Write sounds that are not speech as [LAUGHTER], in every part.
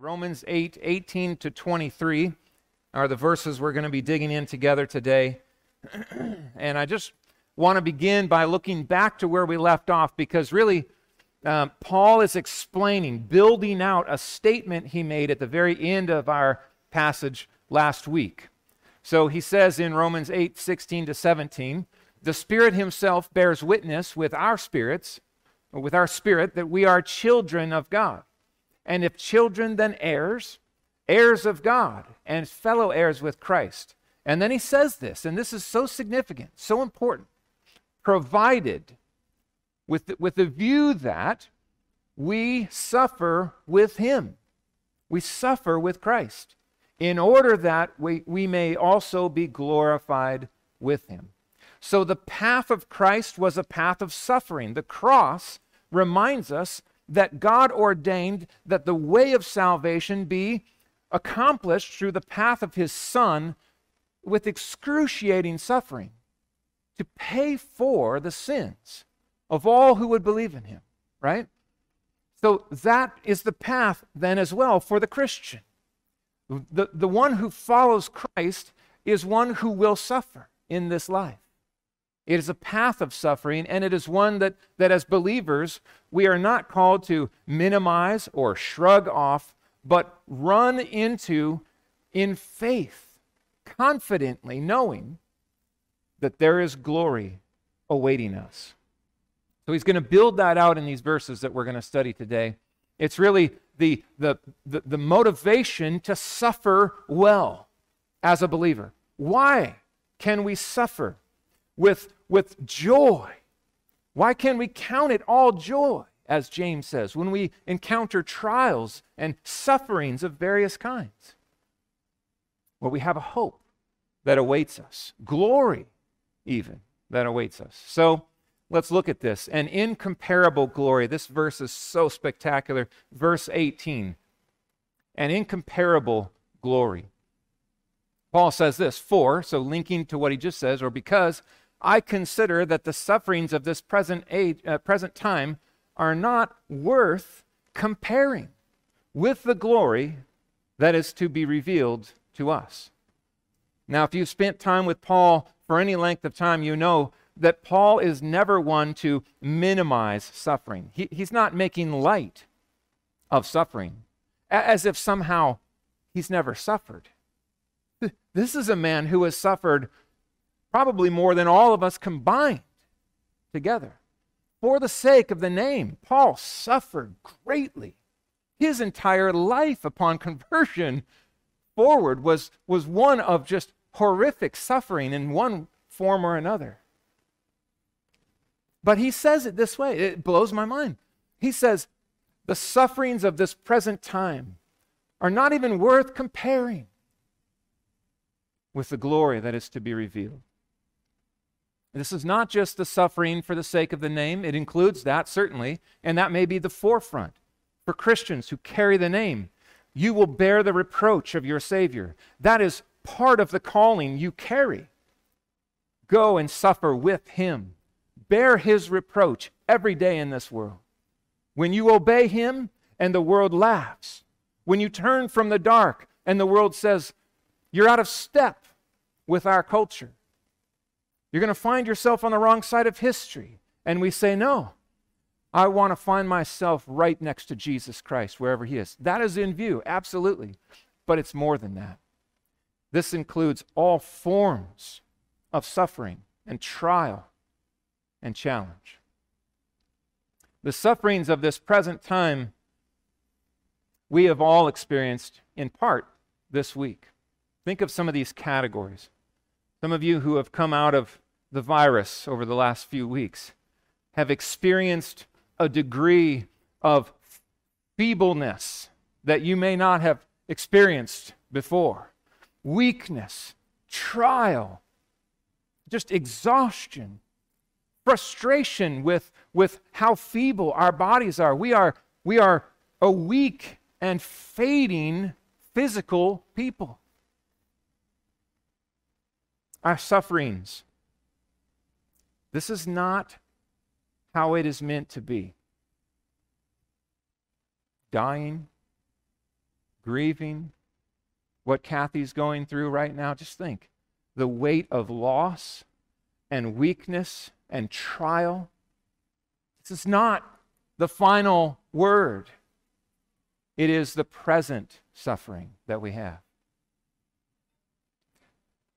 Romans 8 18 to 23 are the verses we're going to be digging in together today. [CLEARS THROAT] and I just want to begin by looking back to where we left off because really, um, Paul is explaining, building out a statement he made at the very end of our passage last week. So he says in Romans 8 16 to 17, the Spirit Himself bears witness with our spirits, with our spirit, that we are children of God. And if children, then heirs, heirs of God, and fellow heirs with Christ. And then he says this, and this is so significant, so important, provided with the, with the view that we suffer with him. We suffer with Christ in order that we, we may also be glorified with him. So the path of Christ was a path of suffering. The cross reminds us that God ordained that the way of salvation be accomplished through the path of his Son with excruciating suffering to pay for the sins of all who would believe in him, right? So that is the path then as well for the Christian. The, the one who follows Christ is one who will suffer in this life. It is a path of suffering, and it is one that, that as believers, we are not called to minimize or shrug off, but run into in faith, confidently knowing that there is glory awaiting us. So he's going to build that out in these verses that we're going to study today. It's really the, the, the, the motivation to suffer well as a believer. Why can we suffer with with joy. Why can't we count it all joy, as James says, when we encounter trials and sufferings of various kinds? Well, we have a hope that awaits us, glory even that awaits us. So let's look at this. An incomparable glory. This verse is so spectacular. Verse 18. An incomparable glory. Paul says this, for, so linking to what he just says, or because I consider that the sufferings of this present age, uh, present time are not worth comparing with the glory that is to be revealed to us. Now, if you've spent time with Paul for any length of time, you know that Paul is never one to minimize suffering. He, he's not making light of suffering as if somehow he's never suffered. This is a man who has suffered probably more than all of us combined together. For the sake of the name, Paul suffered greatly. His entire life upon conversion forward was, was one of just horrific suffering in one form or another. But he says it this way it blows my mind. He says, The sufferings of this present time are not even worth comparing with the glory that is to be revealed. This is not just the suffering for the sake of the name, it includes that, certainly, and that may be the forefront for Christians who carry the name. You will bear the reproach of your Savior. That is part of the calling you carry. Go and suffer with Him. Bear His reproach every day in this world. When you obey Him and the world laughs, when you turn from the dark and the world says, You're out of step with our culture you're going to find yourself on the wrong side of history. And we say, no, I want to find myself right next to Jesus Christ, wherever he is. That is in view, absolutely. But it's more than that. This includes all forms of suffering and trial and challenge. The sufferings of this present time we have all experienced in part this week. Think of some of these categories. Some of you who have come out of the virus over the last few weeks have experienced a degree of feebleness that you may not have experienced before, weakness, trial, just exhaustion, frustration with, with how feeble our bodies are. We are, we are a weak and fading physical people our sufferings. This is not how it is meant to be. Dying, grieving, what Kathy's going through right now, just think the weight of loss and weakness and trial. This is not the final word, it is the present suffering that we have.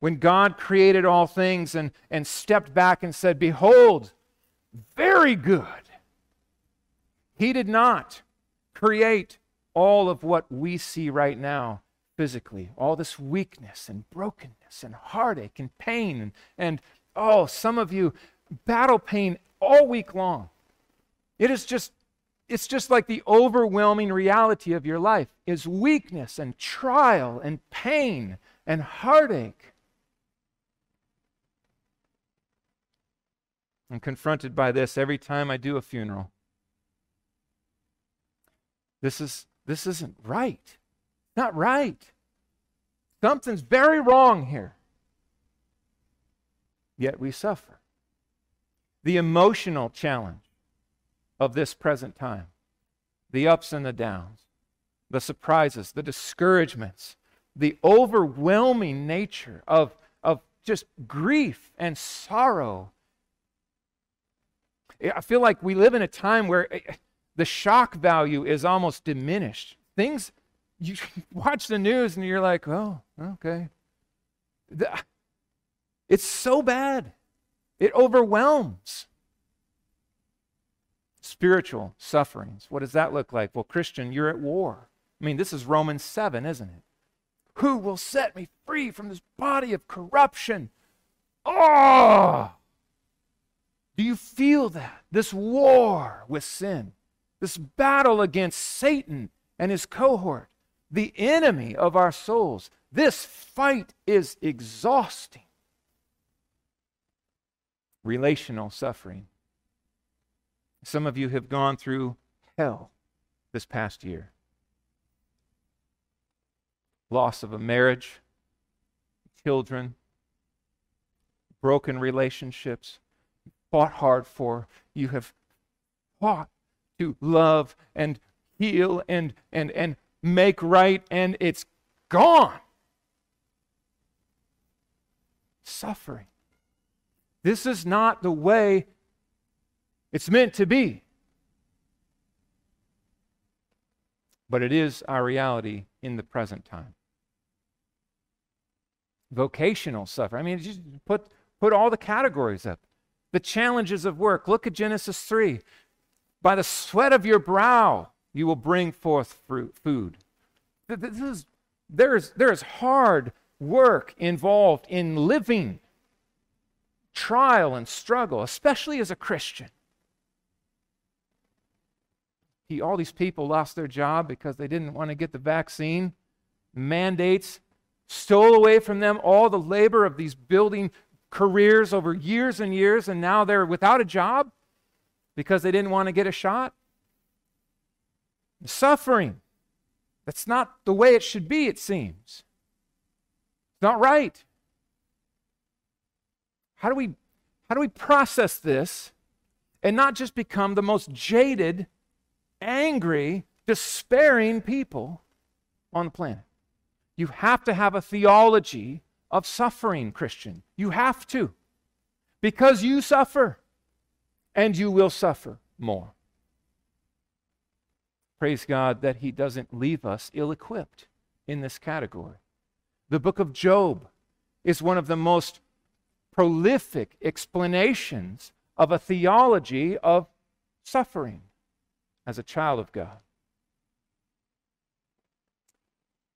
When God created all things and, and stepped back and said, Behold, very good, He did not create all of what we see right now physically, all this weakness and brokenness and heartache and pain and, and oh, some of you battle pain all week long. It is just it's just like the overwhelming reality of your life is weakness and trial and pain and heartache. I'm confronted by this every time I do a funeral. This is this isn't right. Not right. Something's very wrong here. Yet we suffer. The emotional challenge of this present time, the ups and the downs, the surprises, the discouragements, the overwhelming nature of, of just grief and sorrow. I feel like we live in a time where eh, the shock value is almost diminished. Things, [LAUGHS] you watch the news and you're like, oh, okay. It's so bad. It overwhelms. Spiritual sufferings. What does that look like? Well, Christian, you're at war. I mean, this is Romans 7, isn't it? Who will set me free from this body of corruption? Oh! Do you feel that? This war with sin, this battle against Satan and his cohort, the enemy of our souls. This fight is exhausting. Relational suffering. Some of you have gone through hell this past year loss of a marriage, children, broken relationships, fought hard for. You have fought to love and heal and, and, and make right, and it's gone. Suffering. This is not the way it's meant to be. But it is our reality in the present time. Vocational suffering. I mean, just put, put all the categories up. The challenges of work. Look at Genesis 3. By the sweat of your brow, you will bring forth fruit, food. This is, there's, there's hard work involved in living, trial and struggle, especially as a Christian. He, all these people lost their job because they didn't want to get the vaccine. Mandates stole away from them all the labor of these building careers over years and years, and now they're without a job because they didn't want to get a shot. Suffering. That's not the way it should be, it seems. It's not right. How do we how do we process this and not just become the most jaded angry, despairing people on the planet. You have to have a theology of suffering, Christian. You have to. Because you suffer, and you will suffer more. Praise God that He doesn't leave us ill equipped in this category. The book of Job is one of the most prolific explanations of a theology of suffering as a child of God.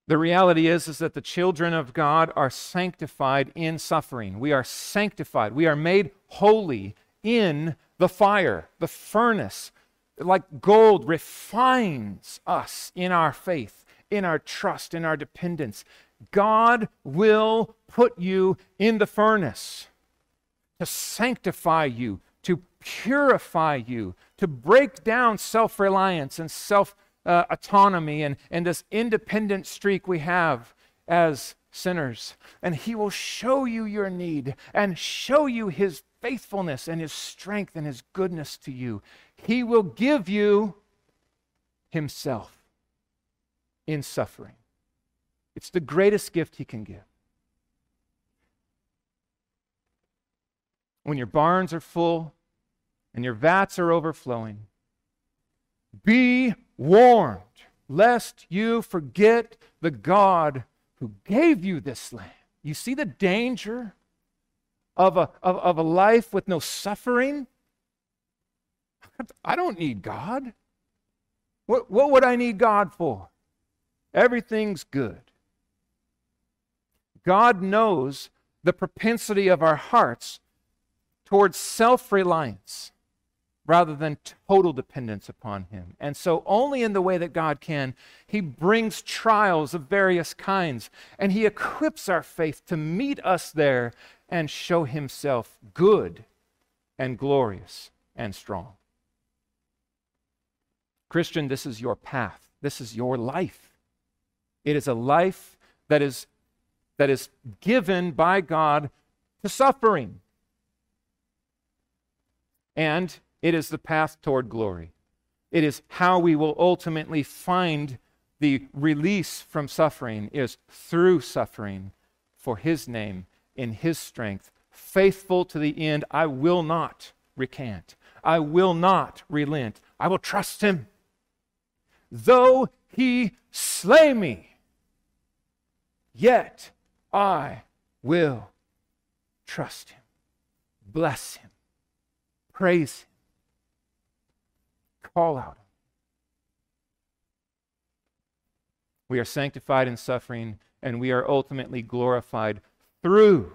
The reality is, is that the children of God are sanctified in suffering. We are sanctified. We are made holy in the fire, the furnace. Like gold refines us in our faith, in our trust, in our dependence. God will put you in the furnace to sanctify you, to purify you, to break down self reliance and self uh, autonomy and, and this independent streak we have as sinners. And He will show you your need and show you His faithfulness and His strength and His goodness to you. He will give you Himself in suffering. It's the greatest gift He can give. When your barns are full and your vats are overflowing, be warned lest you forget the God who gave you this land. You see the danger of a, of, of a life with no suffering? I don't need God. What, what would I need God for? Everything's good. God knows the propensity of our hearts towards self reliance rather than total dependence upon Him. And so, only in the way that God can, He brings trials of various kinds and He equips our faith to meet us there and show Himself good and glorious and strong. Christian, this is your path. This is your life. It is a life that is, that is given by God to suffering. And it is the path toward glory. It is how we will ultimately find the release from suffering is through suffering for his name in his strength. Faithful to the end, I will not recant. I will not relent. I will trust him. Though he slay me, yet I will trust him, bless him, praise him, call out. We are sanctified in suffering, and we are ultimately glorified through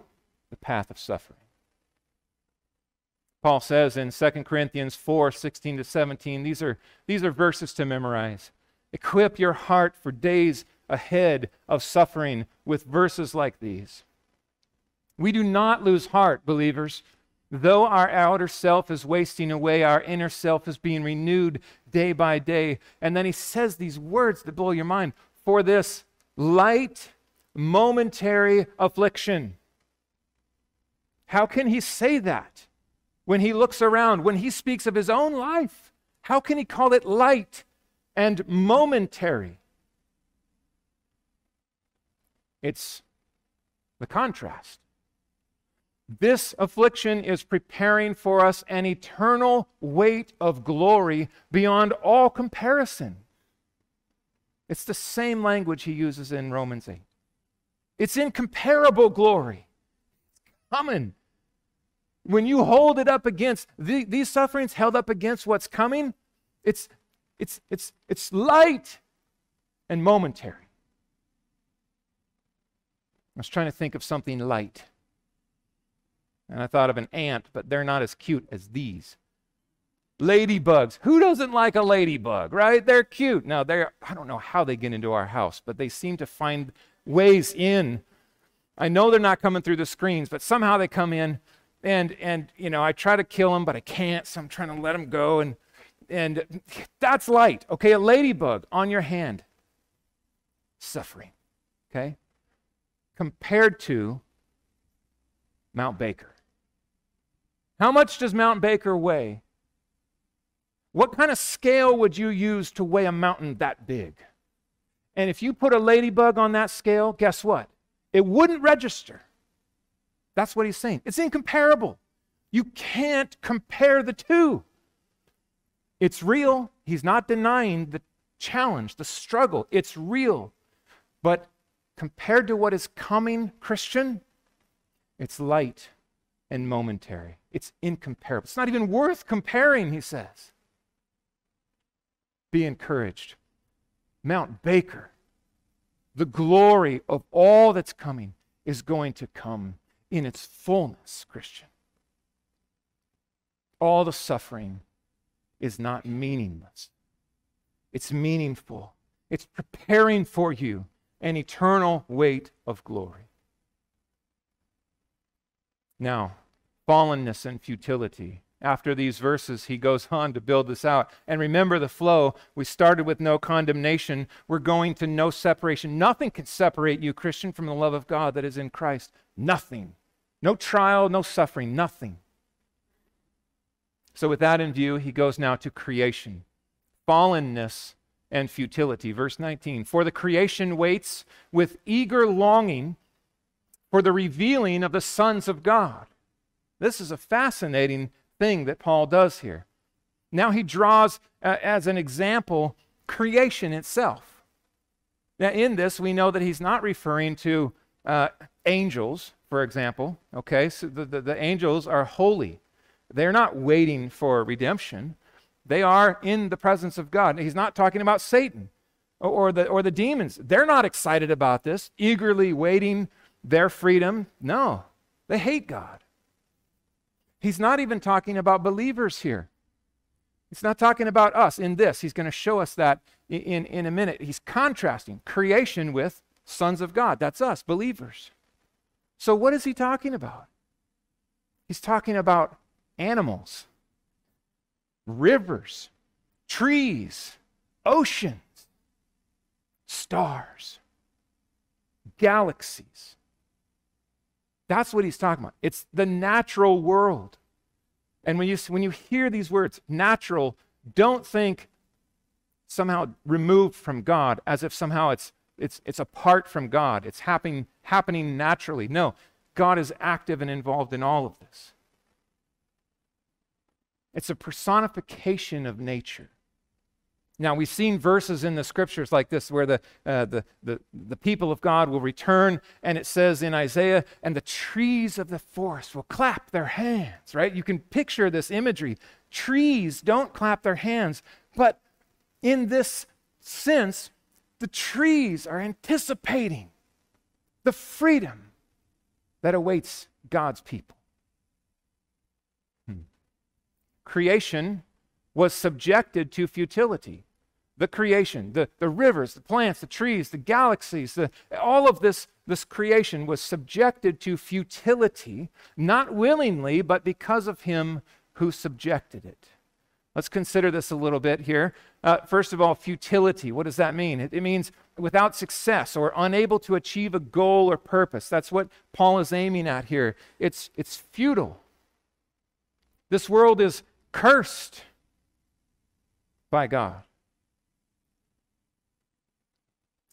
the path of suffering. Paul says in 2 Corinthians 4 16 to 17, these are, these are verses to memorize. Equip your heart for days ahead of suffering with verses like these. We do not lose heart, believers. Though our outer self is wasting away, our inner self is being renewed day by day. And then he says these words that blow your mind for this light, momentary affliction. How can he say that? when he looks around, when he speaks of his own life? How can he call it light and momentary? It's the contrast. This affliction is preparing for us an eternal weight of glory beyond all comparison. It's the same language he uses in Romans 8. It's incomparable glory. Coming when you hold it up against the, these sufferings held up against what's coming, it's, it's, it's, it's light and momentary. I was trying to think of something light. And I thought of an ant, but they're not as cute as these. Ladybugs. Who doesn't like a ladybug, right? They're cute. Now, they're, I don't know how they get into our house, but they seem to find ways in. I know they're not coming through the screens, but somehow they come in and and you know i try to kill them, but i can't so i'm trying to let them go and and that's light okay a ladybug on your hand suffering okay compared to mount baker how much does mount baker weigh what kind of scale would you use to weigh a mountain that big and if you put a ladybug on that scale guess what it wouldn't register that's what he's saying. It's incomparable. You can't compare the two. It's real. He's not denying the challenge, the struggle. It's real. But compared to what is coming, Christian, it's light and momentary. It's incomparable. It's not even worth comparing, he says. Be encouraged. Mount Baker, the glory of all that's coming, is going to come in its fullness, Christian. All the suffering is not meaningless, it's meaningful. It's preparing for you an eternal weight of glory. Now, fallenness and futility. After these verses, he goes on to build this out. And remember the flow. We started with no condemnation. We're going to no separation. Nothing can separate you, Christian, from the love of God that is in Christ. Nothing. No trial, no suffering, nothing. So, with that in view, he goes now to creation. Fallenness and futility. Verse 19 For the creation waits with eager longing for the revealing of the sons of God. This is a fascinating thing that Paul does here. Now he draws uh, as an example creation itself. Now, in this, we know that he's not referring to uh, angels, for example. Okay, so the, the, the angels are holy, they're not waiting for redemption. They are in the presence of God. He's not talking about Satan or, the, or the demons. They're not excited about this, eagerly waiting their freedom. No, they hate God. He's not even talking about believers here. He's not talking about us in this. He's going to show us that in, in, a minute. He's contrasting creation with sons of God. That's us, believers. So, what is he talking about? He's talking about animals rivers, trees, oceans, stars, galaxies. That's what he's talking about. It's the natural world. And when you, when you hear these words, natural, don't think somehow removed from God as if somehow it's, it's, it's apart from God. It's happening, happening naturally. No, God is active and involved in all of this. It's a personification of nature. Now, we've seen verses in the scriptures like this where the, uh, the, the, the people of God will return, and it says in Isaiah, and the trees of the forest will clap their hands, right? You can picture this imagery. Trees don't clap their hands, but in this sense, the trees are anticipating the freedom that awaits God's people. creation was subjected to futility. The creation, the, the rivers, the plants, the trees, the galaxies, the, all of this, this creation was subjected to futility, not willingly, but because of him who subjected it. Let's consider this a little bit here. Uh, first of all, futility. What does that mean? It, it, means without success or unable to achieve a goal or purpose. That's what Paul is aiming at here. It's, it's futile. This world is cursed by God.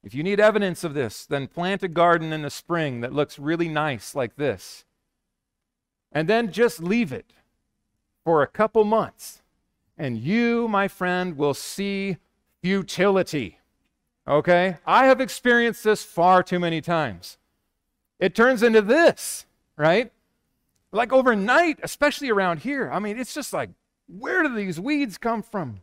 If you need evidence of this, then plant a garden in the spring that looks really nice like this. And then just leave it for a couple months. And you, my friend, will see futility. Okay? I have experienced this far too many times. It turns into this, right? Like overnight, especially around here. I mean, it's just like where do these weeds come from?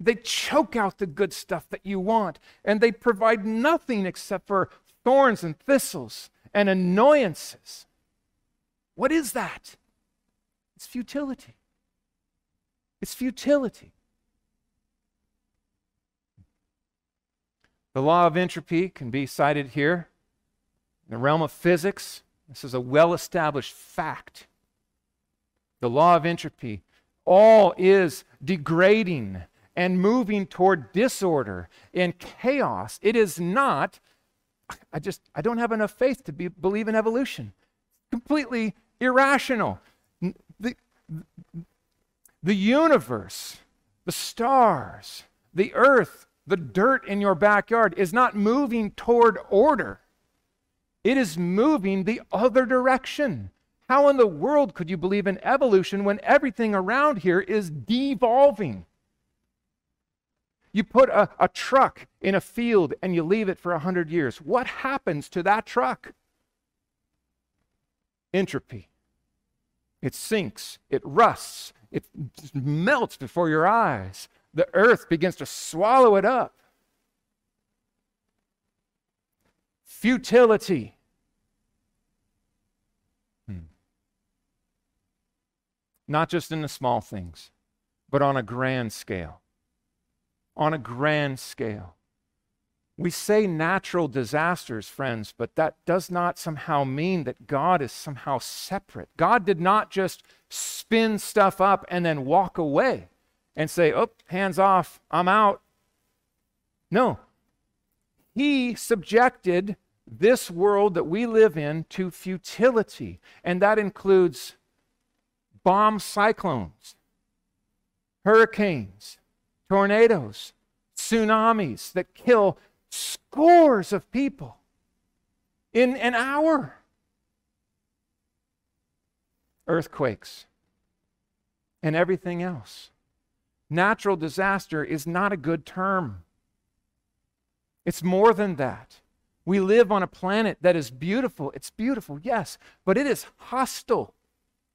They choke out the good stuff that you want, and they provide nothing except for thorns and thistles and annoyances. What is that? It's futility. It's futility. The law of entropy can be cited here. In the realm of physics, this is a well established fact. The law of entropy all is degrading and moving toward disorder and chaos. It is not, I just, I don't have enough faith to be, believe in evolution. Completely irrational. The, the universe, the stars, the earth, the dirt in your backyard is not moving toward order. It is moving the other direction. How in the world could you believe in evolution when everything around here is devolving? You put a, a truck in a field and you leave it for 100 years. What happens to that truck? Entropy. It sinks, it rusts, it melts before your eyes. The earth begins to swallow it up. Futility. Hmm. not just in the small things, but on a grand scale. On a grand scale. We say natural disasters, friends, but that does not somehow mean that God is somehow separate. God did not just spin stuff up and then walk away and say, oh, hands off, I'm out. No. He subjected this world that we live in to futility, and that includes bomb cyclones, hurricanes, tornadoes, tsunamis that kill scores of people in an hour, earthquakes, and everything else. Natural disaster is not a good term. It's more than that. We live on a planet that is beautiful. It's beautiful, yes, but it is hostile.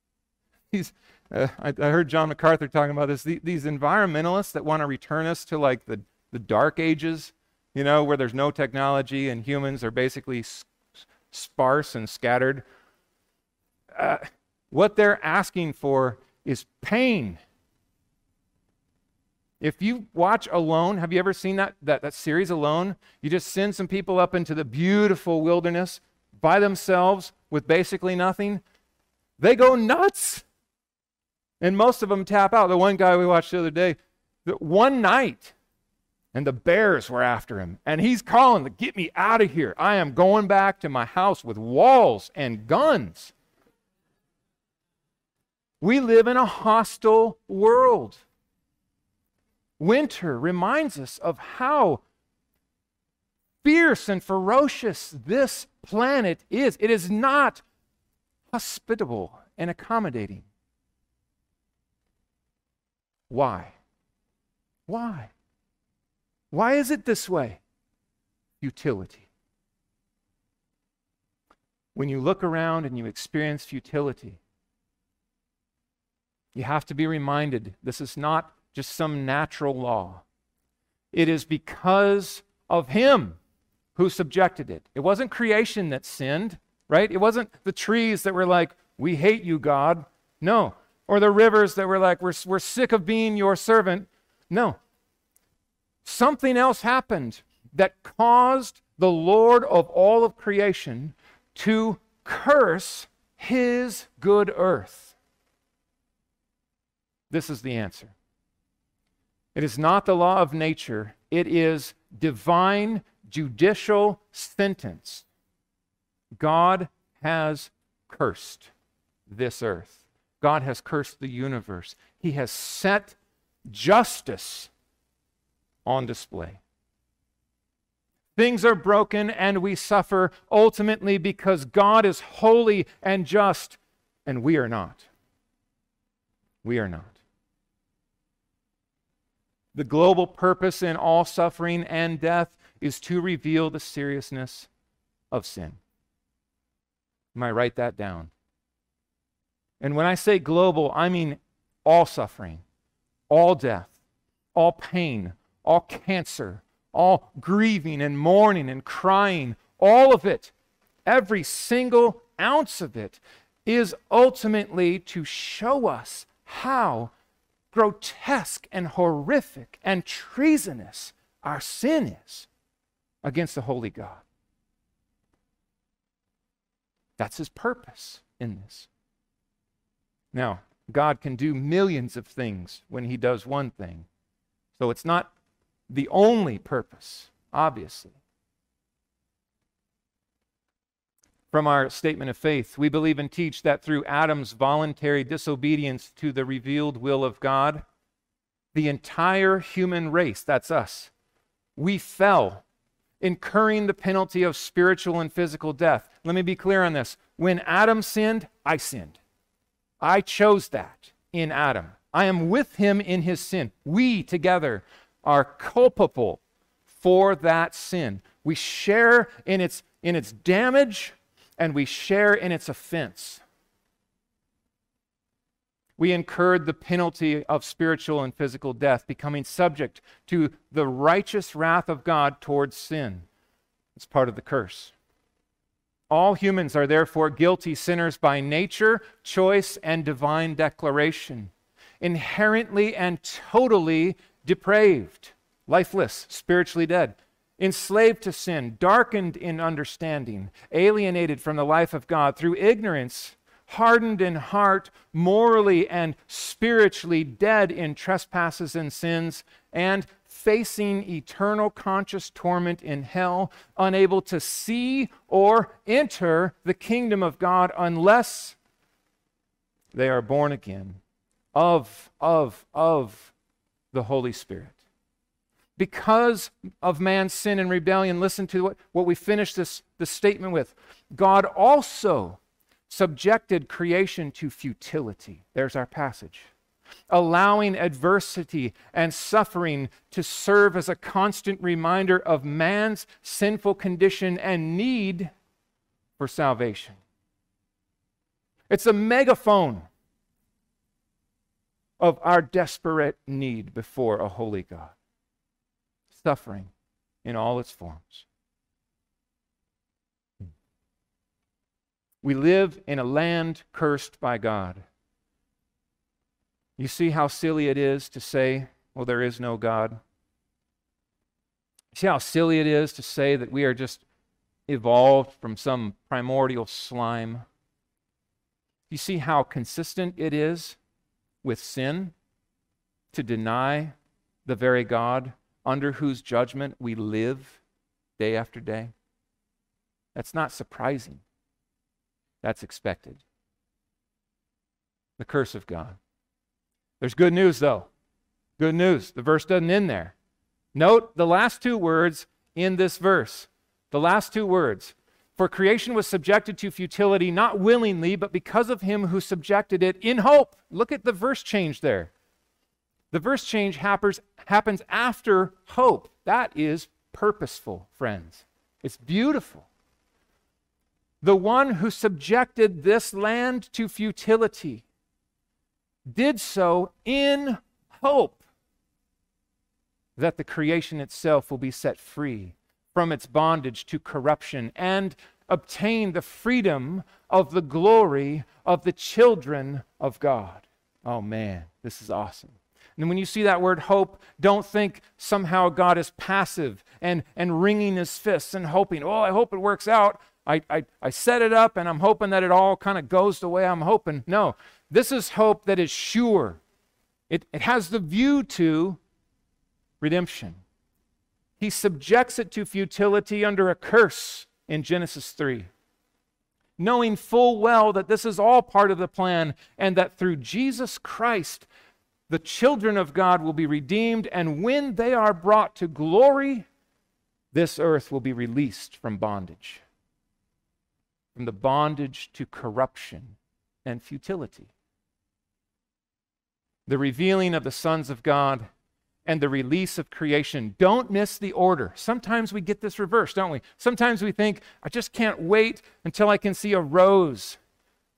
[LAUGHS] These, uh, I, I, heard John MacArthur talking about this. The, these environmentalists that want to return us to like the, the dark ages, you know, where there's no technology and humans are basically sparse and scattered. Uh, what they're asking for is pain if you watch Alone, have you ever seen that, that, that series Alone? You just send some people up into the beautiful wilderness by themselves with basically nothing. They go nuts. And most of them tap out. The one guy we watched the other day, one night, and the bears were after him. And he's calling to get me out of here. I am going back to my house with walls and guns. We live in a hostile world. Winter reminds us of how fierce and ferocious this planet is. It is not hospitable and accommodating. Why? Why? Why is it this way? Futility. When you look around and you experience futility, you have to be reminded this is not just some natural law. It is because of Him who subjected it. It wasn't creation that sinned, right? It wasn't the trees that were like, We hate you, God. No. Or the rivers that were like, We're, we're sick of being your servant. No. Something else happened that caused the Lord of all of creation to curse his good earth. This is the answer it is not the law of nature, it is divine judicial sentence. God has cursed this earth. God has cursed the universe. He has set justice on display. Things are broken and we suffer ultimately because God is holy and just, and we are not. We are not. The global purpose in all suffering and death is to reveal the seriousness of sin. You might write that down. And when I say global, I mean all suffering, all death, all pain, all cancer, all grieving and mourning and crying, all of it, every single ounce of it, is ultimately to show us how grotesque and horrific and treasonous our sin is against the holy God. That's his purpose in this. Now, God can do millions of things when he does one thing. So it's not the only purpose, obviously. from our statement of faith. We believe and teach that through Adam's voluntary disobedience to the revealed will of God, the entire human race, that's us, we fell, incurring the penalty of spiritual and physical death. Let me be clear on this. When Adam sinned, I sinned. I chose that in Adam. I am with him in his sin. We together are culpable for that sin. We share in its, in its damage and we share in its offense. We incurred the penalty of spiritual and physical death, becoming subject to the righteous wrath of God towards sin. It's part of the curse. All humans are therefore guilty sinners by nature, choice, and divine declaration, inherently and totally depraved, lifeless, spiritually dead enslaved to sin, darkened in understanding, alienated from the life of God through ignorance, hardened in heart, morally and spiritually dead in trespasses and sins, and facing eternal conscious torment in hell, unable to see or enter the kingdom of God unless they are born again of, of, of the Holy Spirit. because of man's sin and rebellion, listen to what, what we finished this, this statement with. God also subjected creation to futility. There's our passage. Allowing adversity and suffering to serve as a constant reminder of man's sinful condition and need for salvation. It's a megaphone of our desperate need before a holy God. Suffering in all its forms. We live in a land cursed by God. You see how silly it is to say, well, there is no God? See how silly it is to say that we are just evolved from some primordial slime? You see how consistent it is with sin to deny the very God under whose judgment we live day after day? That's not surprising. That's expected. The curse of God. There's good news, though. Good news. The verse doesn't end there. Note the last two words in this verse. The last two words. For creation was subjected to futility, not willingly, but because of him who subjected it in hope. Look at the verse change there. The verse change happens, happens after hope. That is purposeful, friends. It's beautiful. The one who subjected this land to futility did so in hope that the creation itself will be set free from its bondage to corruption and obtain the freedom of the glory of the children of God. Oh man, this is awesome. And when you see that word hope, don't think somehow God is passive and, and wringing his fists and hoping, oh, I hope it works out. I, I, I set it up and I'm hoping that it all kind of goes the way I'm hoping. No, this is hope that is sure. It, it has the view to redemption. He subjects it to futility under a curse in Genesis 3, knowing full well that this is all part of the plan and that through Jesus Christ, the children of God will be redeemed, and when they are brought to glory, this earth will be released from bondage, from the bondage to corruption and futility. The revealing of the sons of God and the release of creation. Don't miss the order. Sometimes we get this reversed, don't we? Sometimes we think, I just can't wait until I can see a rose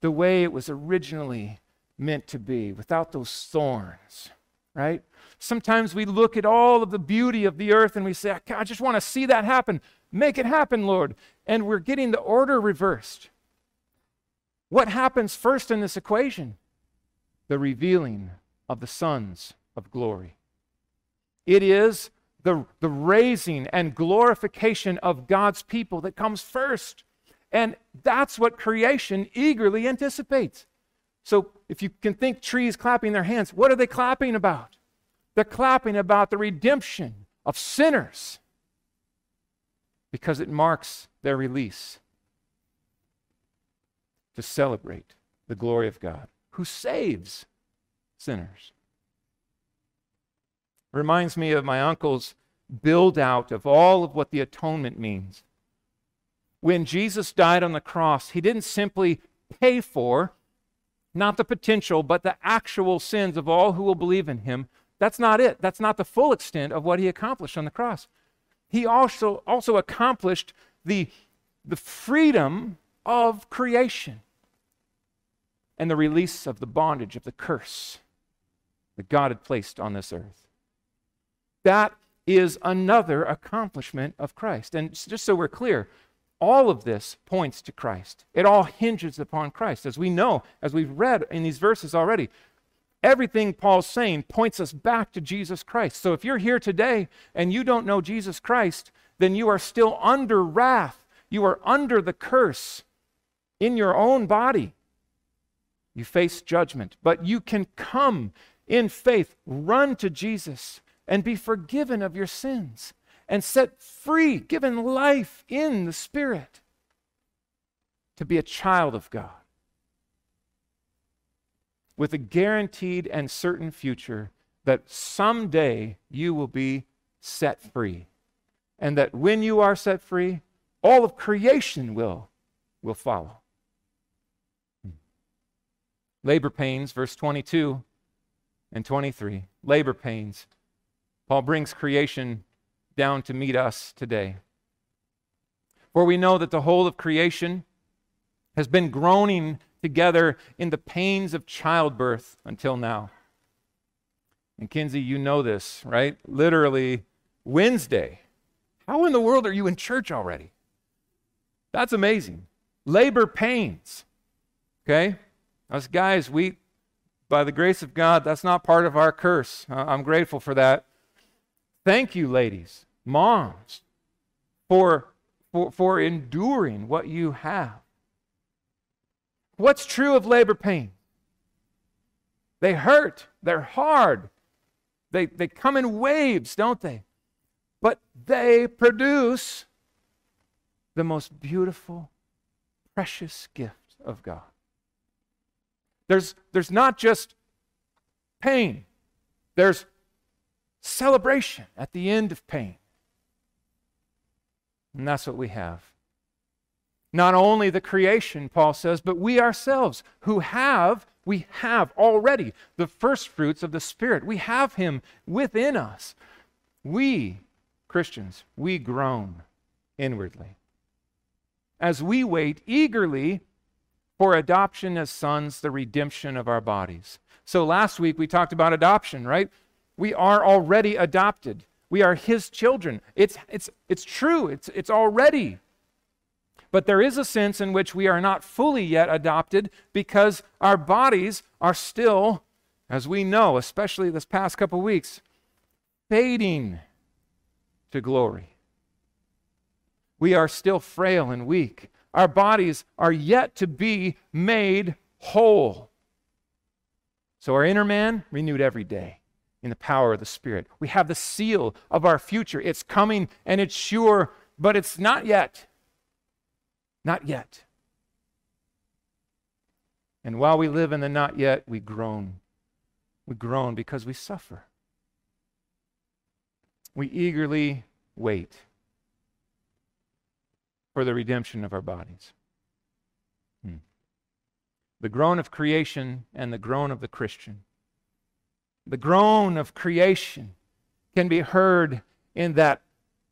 the way it was originally meant to be, without those thorns, right? Sometimes we look at all of the beauty of the earth and we say, I just want to see that happen. Make it happen, Lord. And we're getting the order reversed. What happens first in this equation? The revealing of the sons of glory. It is the, the raising and glorification of God's people that comes first. And that's what creation eagerly anticipates. So if you can think trees clapping their hands, what are they clapping about? They're clapping about the redemption of sinners because it marks their release to celebrate the glory of God who saves sinners. Reminds me of my uncle's build out of all of what the atonement means. When Jesus died on the cross, he didn't simply pay for, not the potential, but the actual sins of all who will believe in him. That's not it. That's not the full extent of what he accomplished on the cross. He also, also accomplished the, the freedom of creation and the release of the bondage of the curse that God had placed on this earth. That is another accomplishment of Christ. And just so we're clear, all of this points to Christ. It all hinges upon Christ. As we know, as we've read in these verses already, everything Paul's saying points us back to Jesus Christ. So if you're here today and you don't know Jesus Christ, then you are still under wrath. You are under the curse in your own body. You face judgment, but you can come in faith, run to Jesus, and be forgiven of your sins and set free, given life in the Spirit to be a child of God with a guaranteed and certain future that someday you will be set free. And that when you are set free, all of creation will, will follow. Hmm. Labor pains, verse 22 and 23. Labor pains. Paul brings creation down to meet us today. For we know that the whole of creation has been groaning together in the pains of childbirth until now. And Kinsey, you know this, right? Literally, Wednesday. How in the world are you in church already? That's amazing. Labor pains. Okay? Us guys, we, by the grace of God, that's not part of our curse. Uh, I'm grateful for that. Thank you, ladies, moms, for, for, for enduring what you have. What's true of labor pain? They hurt, they're hard, they, they come in waves, don't they? But they produce the most beautiful, precious gift of God. There's, there's not just pain, there's celebration at the end of pain. And that's what we have. Not only the creation, Paul says, but we ourselves who have, we have already the first fruits of the Spirit. We have Him within us. We, Christians, we groan inwardly as we wait eagerly for adoption as sons, the redemption of our bodies. So last week we talked about adoption, right? We are already adopted. We are his children. It's, it's, it's true, it's, it's already. But there is a sense in which we are not fully yet adopted because our bodies are still, as we know, especially this past couple weeks, fading to glory. We are still frail and weak our bodies are yet to be made whole. So, our inner man renewed every day in the power of the Spirit. We have the seal of our future. It's coming and it's sure, but it's not yet. Not yet. And while we live in the not yet, we groan. We groan because we suffer. We eagerly wait for the redemption of our bodies. Hmm. The groan of creation and the groan of the Christian. The groan of creation can be heard in that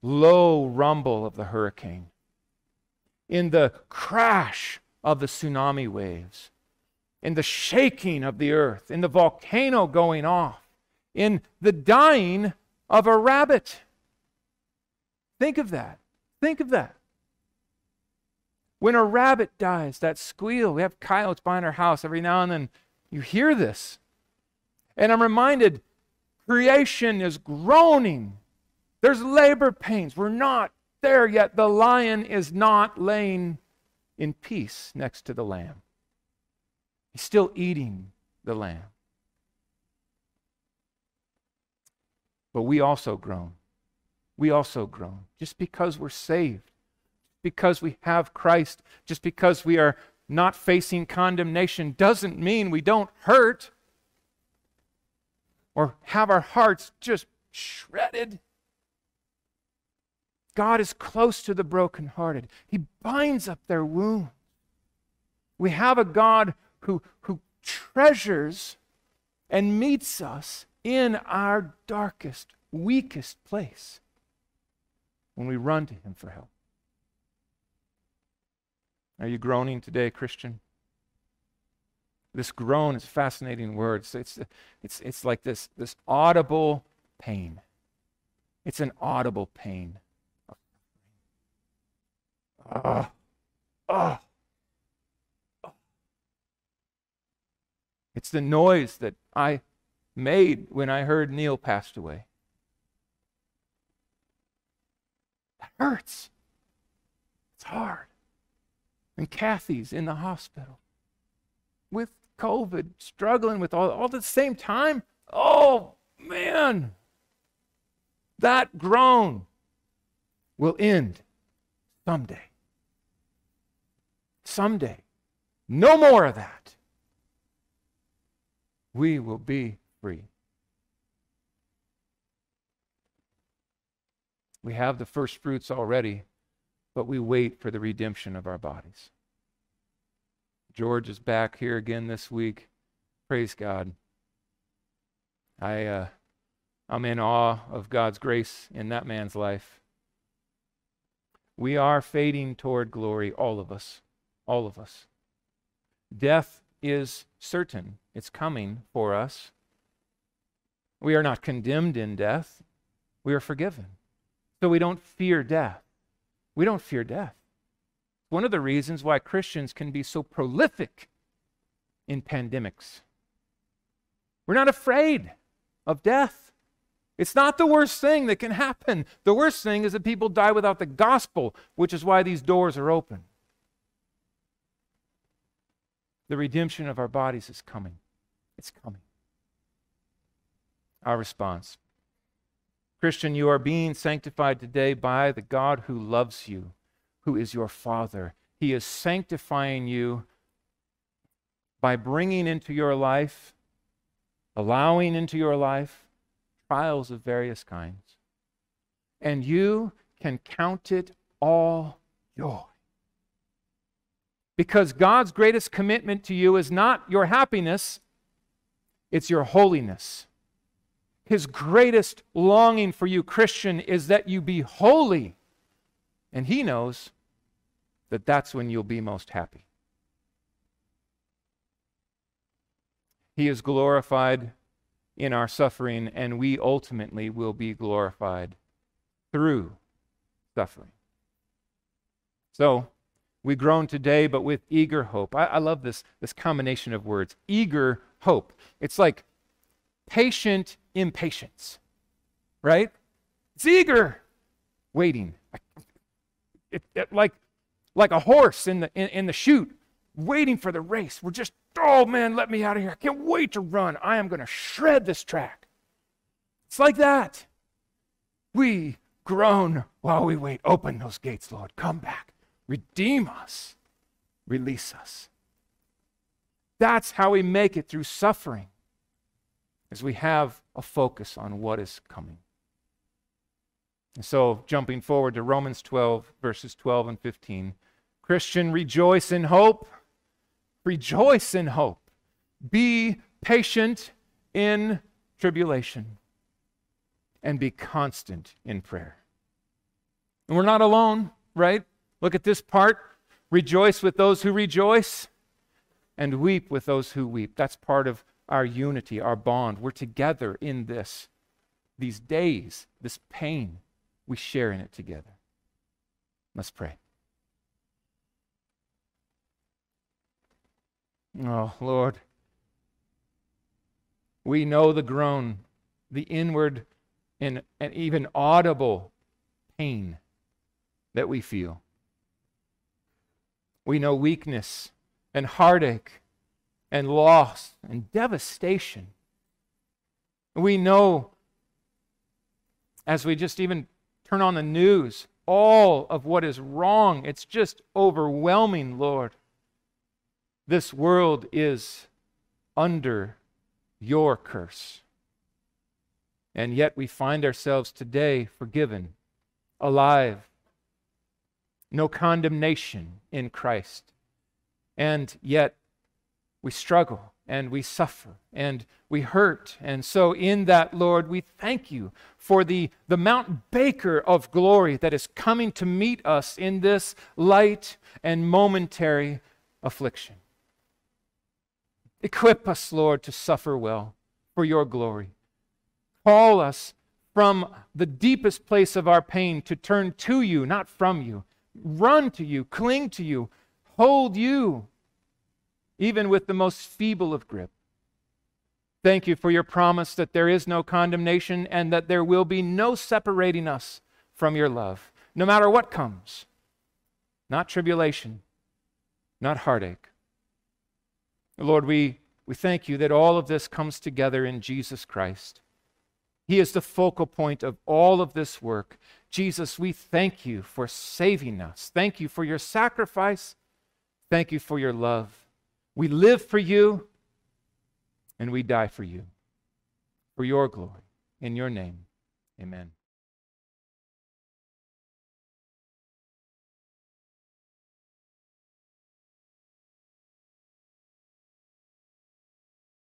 low rumble of the hurricane, in the crash of the tsunami waves, in the shaking of the earth, in the volcano going off, in the dying of a rabbit. Think of that. Think of that. When a rabbit dies, that squeal, we have coyotes behind our house. Every now and then you hear this. And I'm reminded creation is groaning. There's labor pains. We're not there yet. The lion is not laying in peace next to the lamb, he's still eating the lamb. But we also groan. We also groan. Just because we're saved because we have Christ, just because we are not facing condemnation, doesn't mean we don't hurt or have our hearts just shredded. God is close to the brokenhearted, He binds up their wounds. We have a God who, who treasures and meets us in our darkest, weakest place when we run to Him for help. Are you groaning today, Christian? This groan is a fascinating word. It's, it's, it's, it's like this, this audible pain. It's an audible pain. Ah, ah. It's the noise that I made when I heard Neil passed away. That hurts. It's hard. And Kathy's in the hospital with COVID, struggling with all, all at the same time. Oh, man. That groan will end someday. Someday. No more of that. We will be free. We have the first fruits already, but we wait for the redemption of our bodies. George is back here again this week. Praise God. I, uh, I'm in awe of God's grace in that man's life. We are fading toward glory, all of us. All of us. Death is certain, it's coming for us. We are not condemned in death, we are forgiven. So we don't fear death. We don't fear death. One of the reasons why Christians can be so prolific in pandemics. We're not afraid of death. It's not the worst thing that can happen. The worst thing is that people die without the gospel, which is why these doors are open. The redemption of our bodies is coming. It's coming. Our response Christian, you are being sanctified today by the God who loves you, who is your Father. He is sanctifying you by bringing into your life, allowing into your life trials of various kinds. And you can count it all joy. Because God's greatest commitment to you is not your happiness, it's your holiness. His greatest longing for you, Christian, is that you be holy. And He knows that that's when you'll be most happy. He is glorified in our suffering, and we ultimately will be glorified through suffering. So, we groan today, but with eager hope. I, I, love this, this combination of words eager hope. It's like patient impatience, right? It's eager waiting. It, it, like, like a horse in the, in, in the chute waiting for the race. We're just oh man, let me out of here. I can't wait to run. I am going to shred this track. It's like that. We groan while we wait. Open those gates, Lord. Come back. Redeem us. Release us. That's how we make it through suffering, as we have a focus on what is coming. And so, jumping forward to Romans 12, verses 12 and 15 Christian, rejoice in hope Rejoice in hope. Be patient in tribulation. And be constant in prayer. And we're not alone, right? Look at this part. Rejoice with those who rejoice and weep with those who weep. That's part of our unity, our bond. We're together in this. These days, this pain, we share in it together. Let's pray. Oh, Lord, we know the groan, the inward and, and even audible pain that we feel. We know weakness and heartache and loss and devastation. We know, as we just even turn on the news, all of what is wrong. It's just overwhelming, Lord. This world is under your curse. And yet we find ourselves today forgiven, alive, no condemnation in Christ. And yet we struggle and we suffer and we hurt. And so, in that, Lord, we thank you for the, the Mount Baker of glory that is coming to meet us in this light and momentary affliction. Equip us, Lord, to suffer well for your glory. Call us from the deepest place of our pain to turn to you, not from you. Run to you, cling to you, hold you, even with the most feeble of grip. Thank you for your promise that there is no condemnation and that there will be no separating us from your love, no matter what comes. Not tribulation, not heartache, Lord, we, we thank you that all of this comes together in Jesus Christ. He is the focal point of all of this work. Jesus, we thank you for saving us. Thank you for your sacrifice. Thank you for your love. We live for you and we die for you. For your glory. In your name, amen.